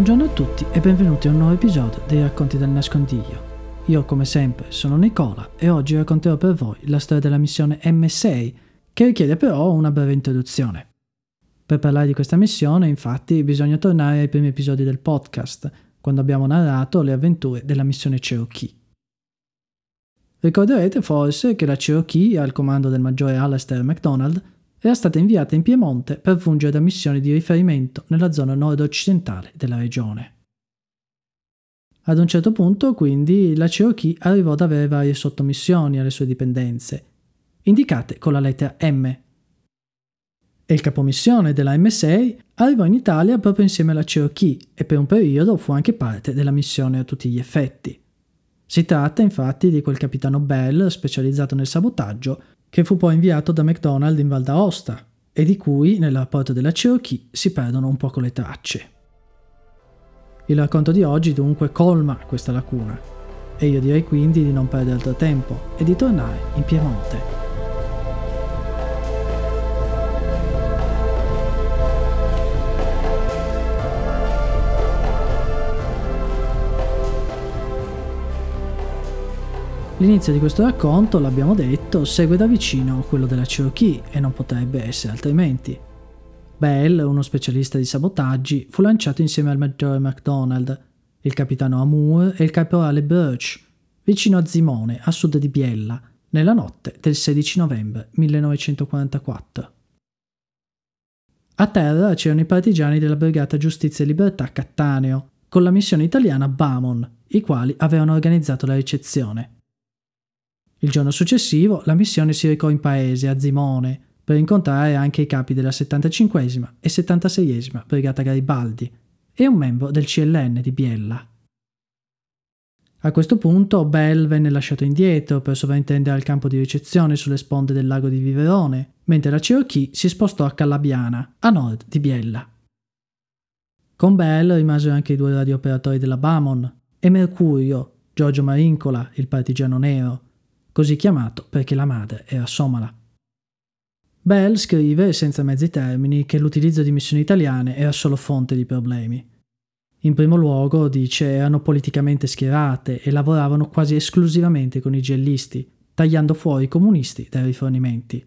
Buongiorno a tutti e benvenuti a un nuovo episodio dei Racconti del Nascondiglio. Io, come sempre, sono Nicola e oggi racconterò per voi la storia della missione M6, che richiede però una breve introduzione. Per parlare di questa missione, infatti, bisogna tornare ai primi episodi del podcast, quando abbiamo narrato le avventure della missione Cherokee. Ricorderete forse che la Cherokee, al comando del maggiore Alastair MacDonald, era stata inviata in Piemonte per fungere da missione di riferimento nella zona nord-occidentale della regione. Ad un certo punto, quindi, la Cherokee arrivò ad avere varie sottomissioni alle sue dipendenze, indicate con la lettera M. E il capomissione della M6 arrivò in Italia proprio insieme alla Cherokee e per un periodo fu anche parte della missione a tutti gli effetti. Si tratta infatti di quel capitano Bell specializzato nel sabotaggio che fu poi inviato da McDonald in Val d'Aosta e di cui nel rapporto della Cherokee si perdono un poco le tracce. Il racconto di oggi dunque colma questa lacuna e io direi quindi di non perdere altro tempo e di tornare in Piemonte. L'inizio di questo racconto, l'abbiamo detto, segue da vicino quello della Cherokee e non potrebbe essere altrimenti. Bell, uno specialista di sabotaggi, fu lanciato insieme al maggiore MacDonald, il capitano Amour e il caporale Birch, vicino a Zimone, a sud di Biella, nella notte del 16 novembre 1944. A terra c'erano i partigiani della Brigata Giustizia e Libertà Cattaneo, con la missione italiana Bamon, i quali avevano organizzato la ricezione. Il giorno successivo la missione si recò in paese, a Zimone, per incontrare anche i capi della 75esima e 76esima Brigata Garibaldi e un membro del CLN di Biella. A questo punto Bell venne lasciato indietro per sovrintendere al campo di ricezione sulle sponde del lago di Viverone, mentre la Cherokee si spostò a Callabiana, a nord di Biella. Con Bell rimasero anche i due radiooperatori della Bamon e Mercurio, Giorgio Marincola, il partigiano nero, così chiamato perché la madre era somala. Bell scrive, senza mezzi termini, che l'utilizzo di missioni italiane era solo fonte di problemi. In primo luogo, dice, erano politicamente schierate e lavoravano quasi esclusivamente con i gellisti, tagliando fuori i comunisti dai rifornimenti.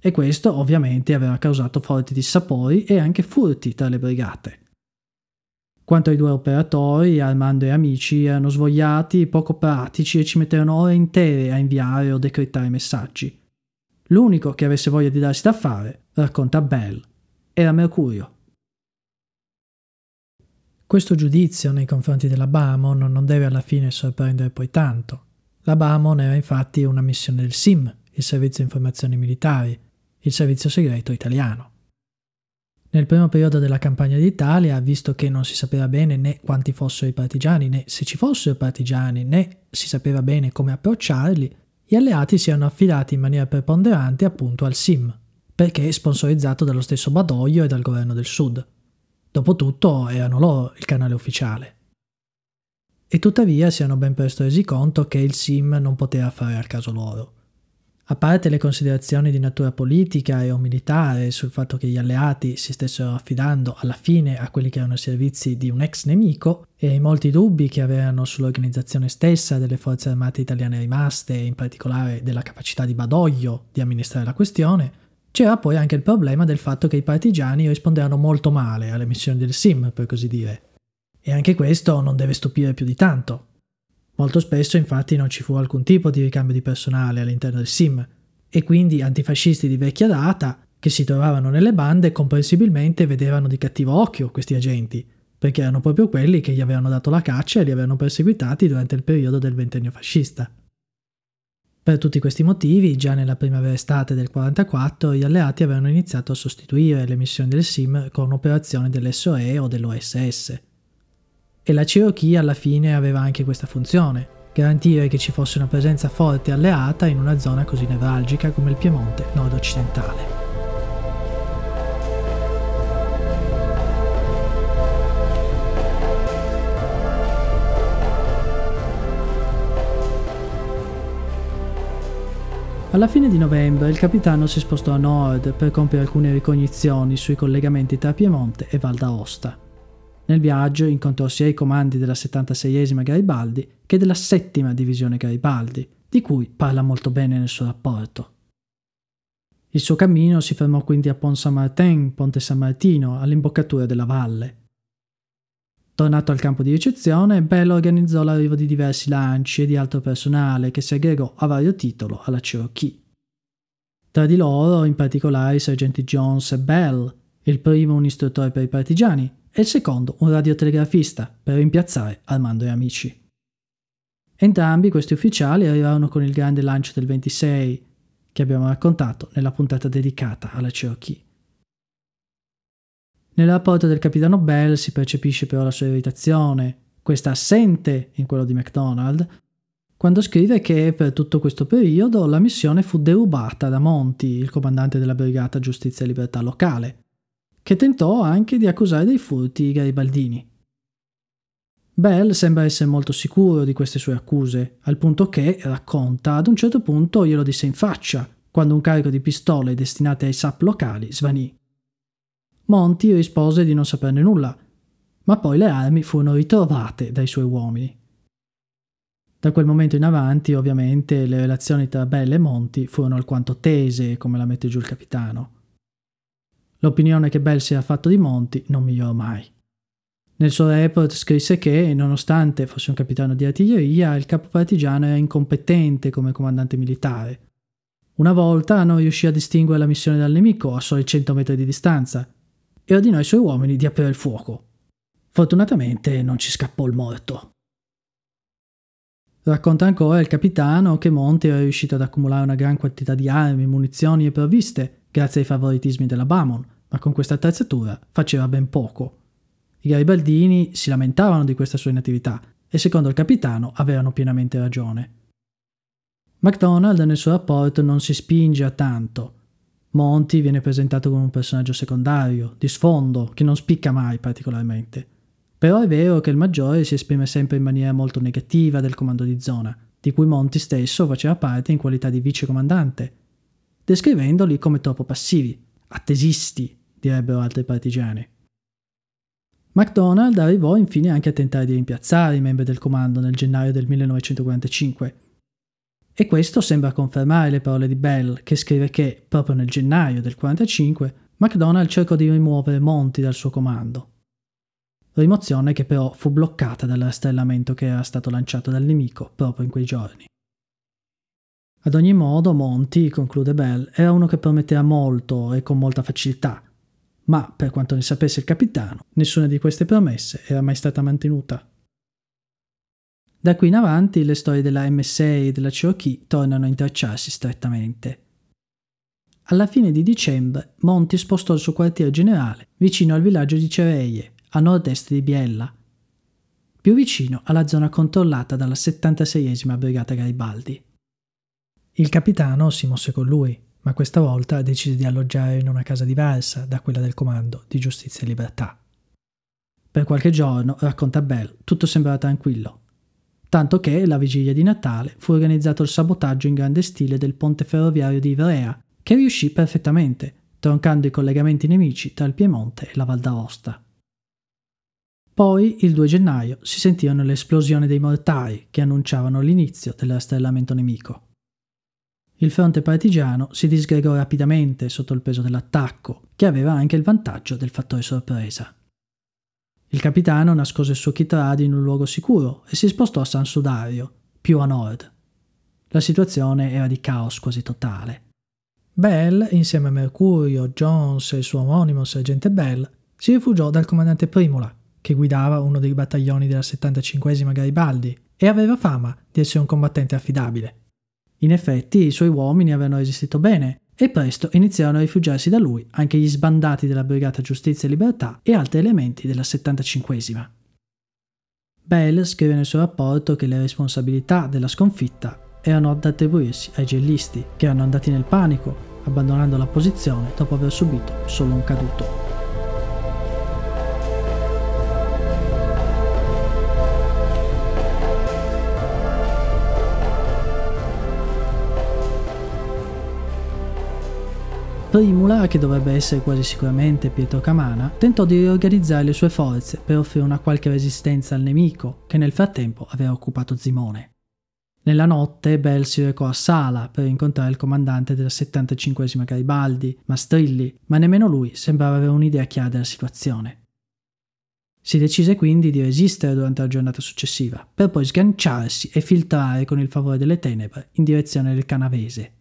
E questo ovviamente aveva causato forti dissapori e anche furti tra le brigate. Quanto ai due operatori, Armando e amici erano svogliati, poco pratici e ci mettevano ore intere a inviare o decrittare messaggi. L'unico che avesse voglia di darsi da fare, racconta Bell, era Mercurio. Questo giudizio nei confronti della Bamon non deve alla fine sorprendere poi tanto. La Bamon era infatti una missione del SIM, il Servizio Informazioni Militari, il servizio segreto italiano. Nel primo periodo della campagna d'Italia, visto che non si sapeva bene né quanti fossero i partigiani, né se ci fossero partigiani, né si sapeva bene come approcciarli, gli alleati si erano affidati in maniera preponderante appunto al SIM, perché sponsorizzato dallo stesso Badoglio e dal governo del Sud. Dopotutto erano loro il canale ufficiale. E tuttavia si erano ben presto resi conto che il SIM non poteva fare al caso loro. A parte le considerazioni di natura politica e o militare sul fatto che gli alleati si stessero affidando alla fine a quelli che erano i servizi di un ex nemico e i molti dubbi che avevano sull'organizzazione stessa delle forze armate italiane rimaste e in particolare della capacità di Badoglio di amministrare la questione, c'era poi anche il problema del fatto che i partigiani rispondevano molto male alle missioni del SIM, per così dire. E anche questo non deve stupire più di tanto, Molto spesso infatti non ci fu alcun tipo di ricambio di personale all'interno del SIM e quindi antifascisti di vecchia data che si trovavano nelle bande comprensibilmente vedevano di cattivo occhio questi agenti, perché erano proprio quelli che gli avevano dato la caccia e li avevano perseguitati durante il periodo del ventennio fascista. Per tutti questi motivi, già nella primavera estate del 1944, gli alleati avevano iniziato a sostituire le missioni del SIM con operazioni dell'SOE o dell'OSS. E la Cherokee alla fine aveva anche questa funzione, garantire che ci fosse una presenza forte alleata in una zona così nevralgica come il Piemonte nord-occidentale. Alla fine di novembre il capitano si spostò a nord per compiere alcune ricognizioni sui collegamenti tra Piemonte e Val d'Aosta. Nel viaggio incontrò sia i comandi della 76esima Garibaldi che della settima divisione Garibaldi, di cui parla molto bene nel suo rapporto. Il suo cammino si fermò quindi a Pont Saint-Martin, Ponte San Martino, all'imboccatura della valle. Tornato al campo di ricezione, Bell organizzò l'arrivo di diversi lanci e di altro personale che si aggregò a vario titolo alla Cherokee. Tra di loro, in particolare, i sergenti Jones e Bell, il primo un istruttore per i partigiani e il secondo un radiotelegrafista per rimpiazzare Armando e amici. Entrambi questi ufficiali arrivarono con il grande lancio del 26, che abbiamo raccontato nella puntata dedicata alla Cherokee. Nel rapporto del capitano Bell si percepisce però la sua irritazione, questa assente in quello di MacDonald, quando scrive che per tutto questo periodo la missione fu derubata da Monti, il comandante della Brigata Giustizia e Libertà locale, che tentò anche di accusare dei furti i garibaldini. Bell sembra essere molto sicuro di queste sue accuse, al punto che, racconta, ad un certo punto glielo disse in faccia, quando un carico di pistole destinate ai SAP locali svanì. Monti rispose di non saperne nulla, ma poi le armi furono ritrovate dai suoi uomini. Da quel momento in avanti, ovviamente, le relazioni tra Bell e Monti furono alquanto tese, come la mette giù il capitano. L'opinione che Bell sia fatto di Monti non migliorò mai. Nel suo report scrisse che, nonostante fosse un capitano di artiglieria, il capo partigiano era incompetente come comandante militare. Una volta non riuscì a distinguere la missione dal nemico a soli 100 metri di distanza e ordinò ai suoi uomini di aprire il fuoco. Fortunatamente non ci scappò il morto. Racconta ancora il capitano che Monti era riuscito ad accumulare una gran quantità di armi, munizioni e provviste grazie ai favoritismi della Bamon, ma con questa attrezzatura faceva ben poco. I garibaldini si lamentavano di questa sua inattività e secondo il capitano avevano pienamente ragione. MacDonald nel suo rapporto non si spinge a tanto. Monty viene presentato come un personaggio secondario, di sfondo, che non spicca mai particolarmente. Però è vero che il maggiore si esprime sempre in maniera molto negativa del comando di zona, di cui Monty stesso faceva parte in qualità di vicecomandante, descrivendoli come troppo passivi, attesisti, direbbero altri partigiani. MacDonald arrivò infine anche a tentare di rimpiazzare i membri del comando nel gennaio del 1945. E questo sembra confermare le parole di Bell, che scrive che, proprio nel gennaio del 1945, MacDonald cercò di rimuovere Monti dal suo comando. Rimozione che però fu bloccata dal rastrellamento che era stato lanciato dal nemico proprio in quei giorni. Ad ogni modo, Monty, conclude Bell, era uno che prometteva molto e con molta facilità, ma per quanto ne sapesse il capitano, nessuna di queste promesse era mai stata mantenuta. Da qui in avanti le storie della MSA e della Cherokee tornano a intrecciarsi strettamente. Alla fine di dicembre, Monty spostò il suo quartier generale vicino al villaggio di Cereie, a nord-est di Biella, più vicino alla zona controllata dalla 76esima Brigata Garibaldi. Il capitano si mosse con lui, ma questa volta decise di alloggiare in una casa diversa da quella del comando di giustizia e libertà. Per qualche giorno, racconta Bell, tutto sembrava tranquillo, tanto che la vigilia di Natale fu organizzato il sabotaggio in grande stile del ponte ferroviario di Ivrea, che riuscì perfettamente, troncando i collegamenti nemici tra il Piemonte e la Val d'Aosta. Poi, il 2 gennaio, si sentirono le esplosioni dei mortai che annunciavano l'inizio del rastrellamento nemico. Il fronte partigiano si disgregò rapidamente sotto il peso dell'attacco, che aveva anche il vantaggio del fattore sorpresa. Il capitano nascose il suo kit radio in un luogo sicuro e si spostò a San Sudario, più a nord. La situazione era di caos quasi totale. Bell, insieme a Mercurio, Jones e il suo omonimo sergente Bell, si rifugiò dal comandante Primula, che guidava uno dei battaglioni della 75 Garibaldi e aveva fama di essere un combattente affidabile. In effetti i suoi uomini avevano resistito bene e presto iniziarono a rifugiarsi da lui anche gli sbandati della Brigata Giustizia e Libertà e altri elementi della 75esima. Bell scrive nel suo rapporto che le responsabilità della sconfitta erano ad attribuirsi ai gellisti, che erano andati nel panico, abbandonando la posizione dopo aver subito solo un caduto. Primula, che dovrebbe essere quasi sicuramente Pietro Camana, tentò di riorganizzare le sue forze per offrire una qualche resistenza al nemico, che nel frattempo aveva occupato Zimone. Nella notte Bell si recò a Sala per incontrare il comandante della 75 Garibaldi, Mastrilli, ma nemmeno lui sembrava avere un'idea chiara della situazione. Si decise quindi di resistere durante la giornata successiva, per poi sganciarsi e filtrare con il favore delle tenebre in direzione del Canavese.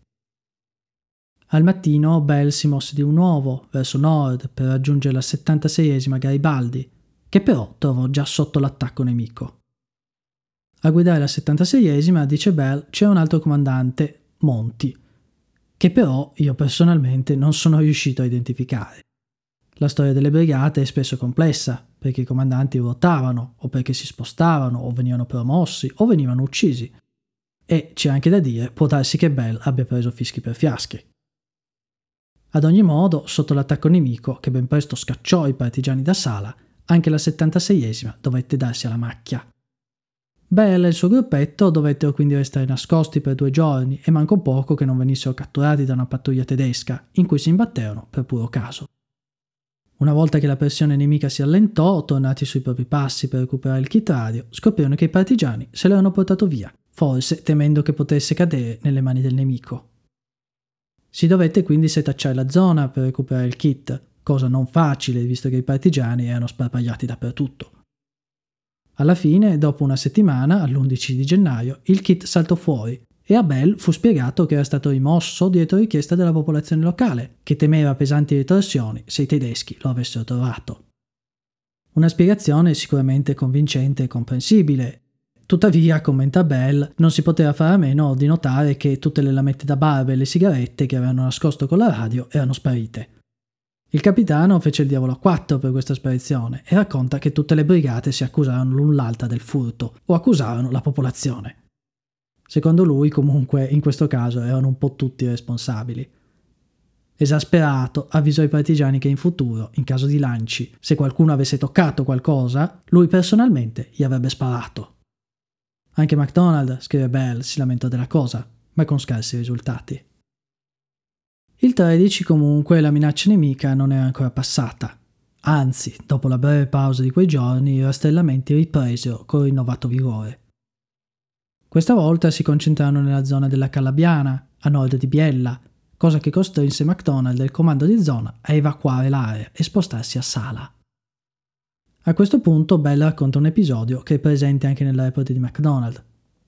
Al mattino Bell si mosse di nuovo verso nord per raggiungere la 76esima Garibaldi, che però trovò già sotto l'attacco nemico. A guidare la 76esima, dice Bell, c'è un altro comandante, Monti, che però io personalmente non sono riuscito a identificare. La storia delle brigate è spesso complessa, perché i comandanti ruotavano, o perché si spostavano, o venivano promossi, o venivano uccisi. E c'è anche da dire, può darsi che Bell abbia preso fischi per fiaschi. Ad ogni modo, sotto l'attacco nemico, che ben presto scacciò i partigiani da Sala, anche la 76esima dovette darsi alla macchia. Bell e il suo gruppetto dovettero quindi restare nascosti per due giorni e manco poco che non venissero catturati da una pattuglia tedesca, in cui si imbatterono per puro caso. Una volta che la pressione nemica si allentò, tornati sui propri passi per recuperare il kit radio, scoprirono che i partigiani se l'erano portato via, forse temendo che potesse cadere nelle mani del nemico. Si dovette quindi setacciare la zona per recuperare il kit, cosa non facile visto che i partigiani erano sparpagliati dappertutto. Alla fine, dopo una settimana, all'11 di gennaio, il kit saltò fuori e a Bell fu spiegato che era stato rimosso dietro richiesta della popolazione locale, che temeva pesanti ritorsioni se i tedeschi lo avessero trovato. Una spiegazione sicuramente convincente e comprensibile, Tuttavia, commenta Bell, non si poteva fare a meno di notare che tutte le lamette da barba e le sigarette che avevano nascosto con la radio erano sparite. Il capitano fece il diavolo a quattro per questa sparizione e racconta che tutte le brigate si accusarono l'un l'altra del furto o accusarono la popolazione. Secondo lui, comunque, in questo caso erano un po' tutti responsabili. Esasperato, avvisò i partigiani che in futuro, in caso di lanci, se qualcuno avesse toccato qualcosa, lui personalmente gli avrebbe sparato. Anche McDonald, scrive Bell, si lamentò della cosa, ma con scarsi risultati. Il 13 comunque la minaccia nemica non era ancora passata. Anzi, dopo la breve pausa di quei giorni, i rastrellamenti ripresero con rinnovato vigore. Questa volta si concentrarono nella zona della Calabiana, a nord di Biella, cosa che costrinse McDonald e il comando di zona a evacuare l'area e spostarsi a Sala. A questo punto Bell racconta un episodio che è presente anche nella report di McDonald.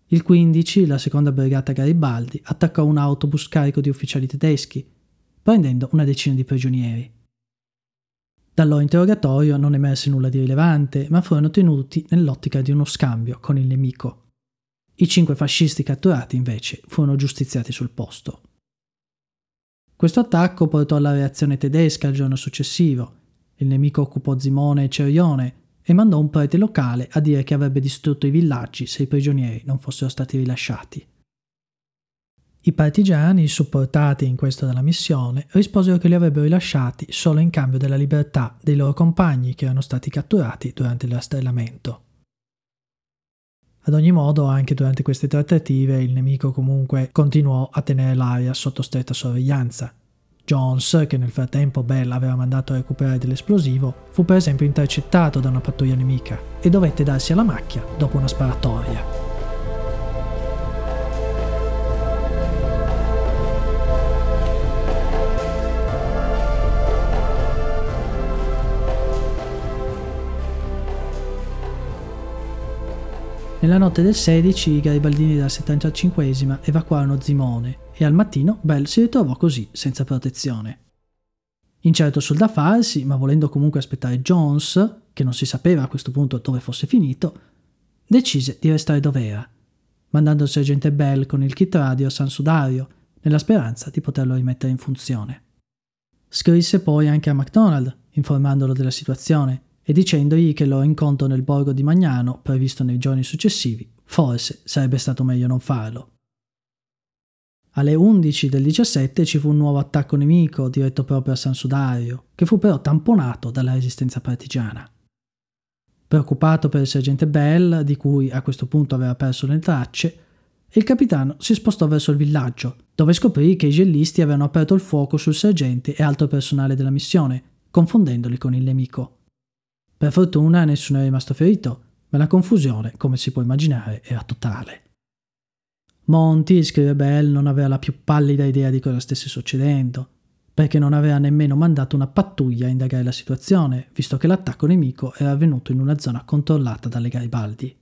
Il 15, la seconda brigata Garibaldi, attaccò un autobus carico di ufficiali tedeschi, prendendo una decina di prigionieri. Dal loro interrogatorio non emerse nulla di rilevante, ma furono tenuti nell'ottica di uno scambio con il nemico. I cinque fascisti catturati, invece, furono giustiziati sul posto. Questo attacco portò alla reazione tedesca il giorno successivo, il nemico occupò Zimone e Cerione e mandò un prete locale a dire che avrebbe distrutto i villaggi se i prigionieri non fossero stati rilasciati. I partigiani, supportati in questo dalla missione, risposero che li avrebbero rilasciati solo in cambio della libertà dei loro compagni che erano stati catturati durante il rastrellamento. Ad ogni modo, anche durante queste trattative, il nemico comunque continuò a tenere l'aria sotto stretta sorveglianza Jones, che nel frattempo Bell aveva mandato a recuperare dell'esplosivo, fu per esempio intercettato da una pattuglia nemica e dovette darsi alla macchia dopo una sparatoria. Nella notte del 16 i garibaldini della 75esima evacuarono Zimone e al mattino Bell si ritrovò così senza protezione. Incerto sul da farsi, ma volendo comunque aspettare Jones, che non si sapeva a questo punto dove fosse finito, decise di restare dove era, mandando il sergente Bell con il kit radio a San Sudario, nella speranza di poterlo rimettere in funzione. Scrisse poi anche a McDonald, informandolo della situazione e dicendogli che loro incontro nel borgo di Magnano, previsto nei giorni successivi, forse sarebbe stato meglio non farlo. Alle 11 del 17 ci fu un nuovo attacco nemico diretto proprio a San Sudario, che fu però tamponato dalla resistenza partigiana. Preoccupato per il sergente Bell, di cui a questo punto aveva perso le tracce, il capitano si spostò verso il villaggio, dove scoprì che i gellisti avevano aperto il fuoco sul sergente e altro personale della missione, confondendoli con il nemico. Per fortuna nessuno è rimasto ferito, ma la confusione, come si può immaginare, era totale. Monty, scrive Bell, non aveva la più pallida idea di cosa stesse succedendo, perché non aveva nemmeno mandato una pattuglia a indagare la situazione, visto che l'attacco nemico era avvenuto in una zona controllata dalle Garibaldi.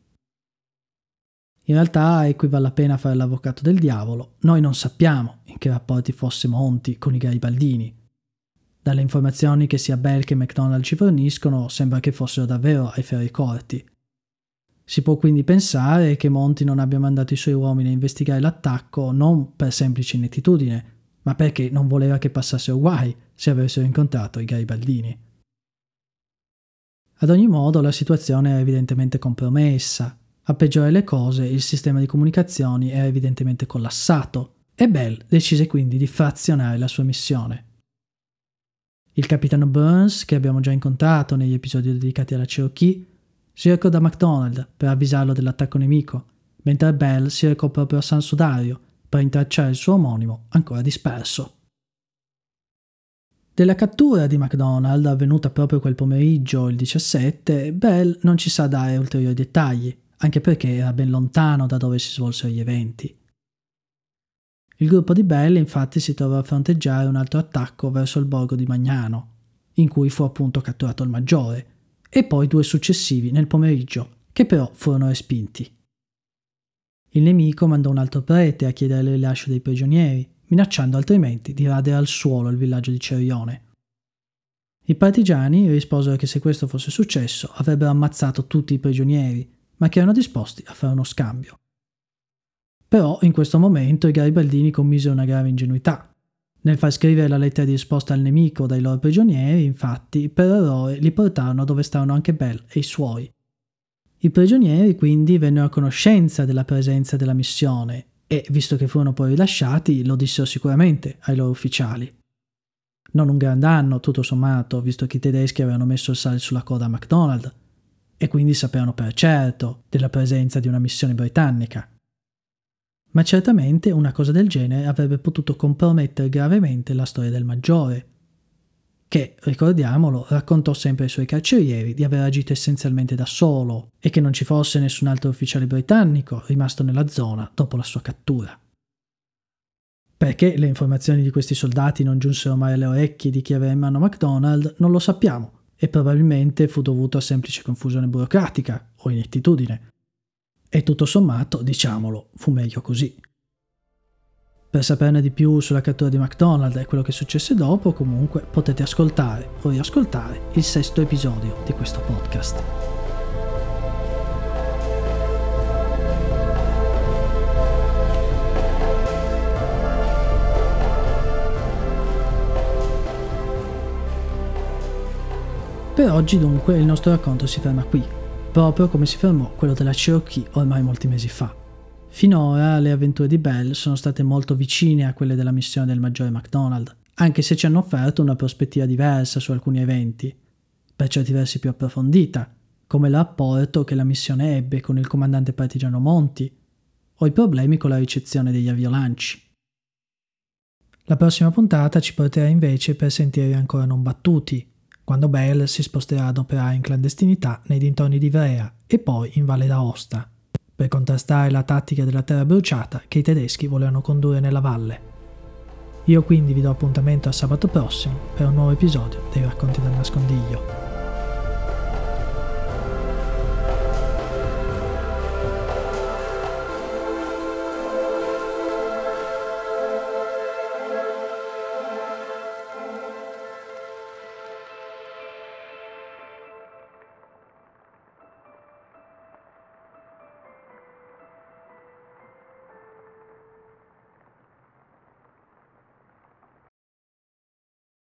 In realtà equivale appena a fare l'avvocato del diavolo, noi non sappiamo in che rapporti fosse Monti con i garibaldini. Dalle informazioni che sia Bell che McDonald ci forniscono sembra che fossero davvero ai ferri corti. Si può quindi pensare che Monti non abbia mandato i suoi uomini a investigare l'attacco non per semplice inettitudine, ma perché non voleva che passassero guai se avessero incontrato i garibaldini. Ad ogni modo la situazione era evidentemente compromessa a peggiorare le cose, il sistema di comunicazioni era evidentemente collassato e Bell decise quindi di frazionare la sua missione. Il capitano Burns, che abbiamo già incontrato negli episodi dedicati alla Cherokee, si recò da McDonald per avvisarlo dell'attacco nemico, mentre Bell si recò proprio a San Sodario per intracciare il suo omonimo ancora disperso. Della cattura di McDonald, avvenuta proprio quel pomeriggio, il 17, Bell non ci sa dare ulteriori dettagli, anche perché era ben lontano da dove si svolsero gli eventi. Il gruppo di Bell infatti si trovò a fronteggiare un altro attacco verso il borgo di Magnano, in cui fu appunto catturato il maggiore, e poi due successivi nel pomeriggio, che però furono respinti. Il nemico mandò un altro prete a chiedere il rilascio dei prigionieri, minacciando altrimenti di radere al suolo il villaggio di Cerione. I partigiani risposero che se questo fosse successo avrebbero ammazzato tutti i prigionieri ma che erano disposti a fare uno scambio. Però in questo momento i garibaldini commisero una grave ingenuità. Nel far scrivere la lettera di risposta al nemico dai loro prigionieri, infatti, per errore li portarono dove stavano anche Bell e i suoi. I prigionieri quindi vennero a conoscenza della presenza della missione e, visto che furono poi rilasciati, lo dissero sicuramente ai loro ufficiali. Non un gran danno, tutto sommato, visto che i tedeschi avevano messo il sale sulla coda a McDonald, e quindi sapevano per certo della presenza di una missione britannica. Ma certamente una cosa del genere avrebbe potuto compromettere gravemente la storia del Maggiore, che, ricordiamolo, raccontò sempre ai suoi carcerieri di aver agito essenzialmente da solo e che non ci fosse nessun altro ufficiale britannico rimasto nella zona dopo la sua cattura. Perché le informazioni di questi soldati non giunsero mai alle orecchie di chi aveva in mano MacDonald non lo sappiamo, e probabilmente fu dovuto a semplice confusione burocratica o inettitudine. E tutto sommato, diciamolo, fu meglio così. Per saperne di più sulla cattura di McDonald e quello che successe dopo, comunque potete ascoltare o riascoltare il sesto episodio di questo podcast. Per oggi dunque il nostro racconto si ferma qui, proprio come si fermò quello della Cherokee ormai molti mesi fa. Finora le avventure di Bell sono state molto vicine a quelle della missione del maggiore MacDonald, anche se ci hanno offerto una prospettiva diversa su alcuni eventi, per certi versi più approfondita, come il rapporto che la missione ebbe con il comandante partigiano Monti, o i problemi con la ricezione degli aviolanci. La prossima puntata ci porterà invece per sentieri ancora non battuti, quando Bell si sposterà ad operare in clandestinità nei dintorni di Ivrea e poi in Valle d'Aosta, per contrastare la tattica della terra bruciata che i tedeschi volevano condurre nella valle. Io quindi vi do appuntamento a sabato prossimo per un nuovo episodio dei Racconti del Nascondiglio.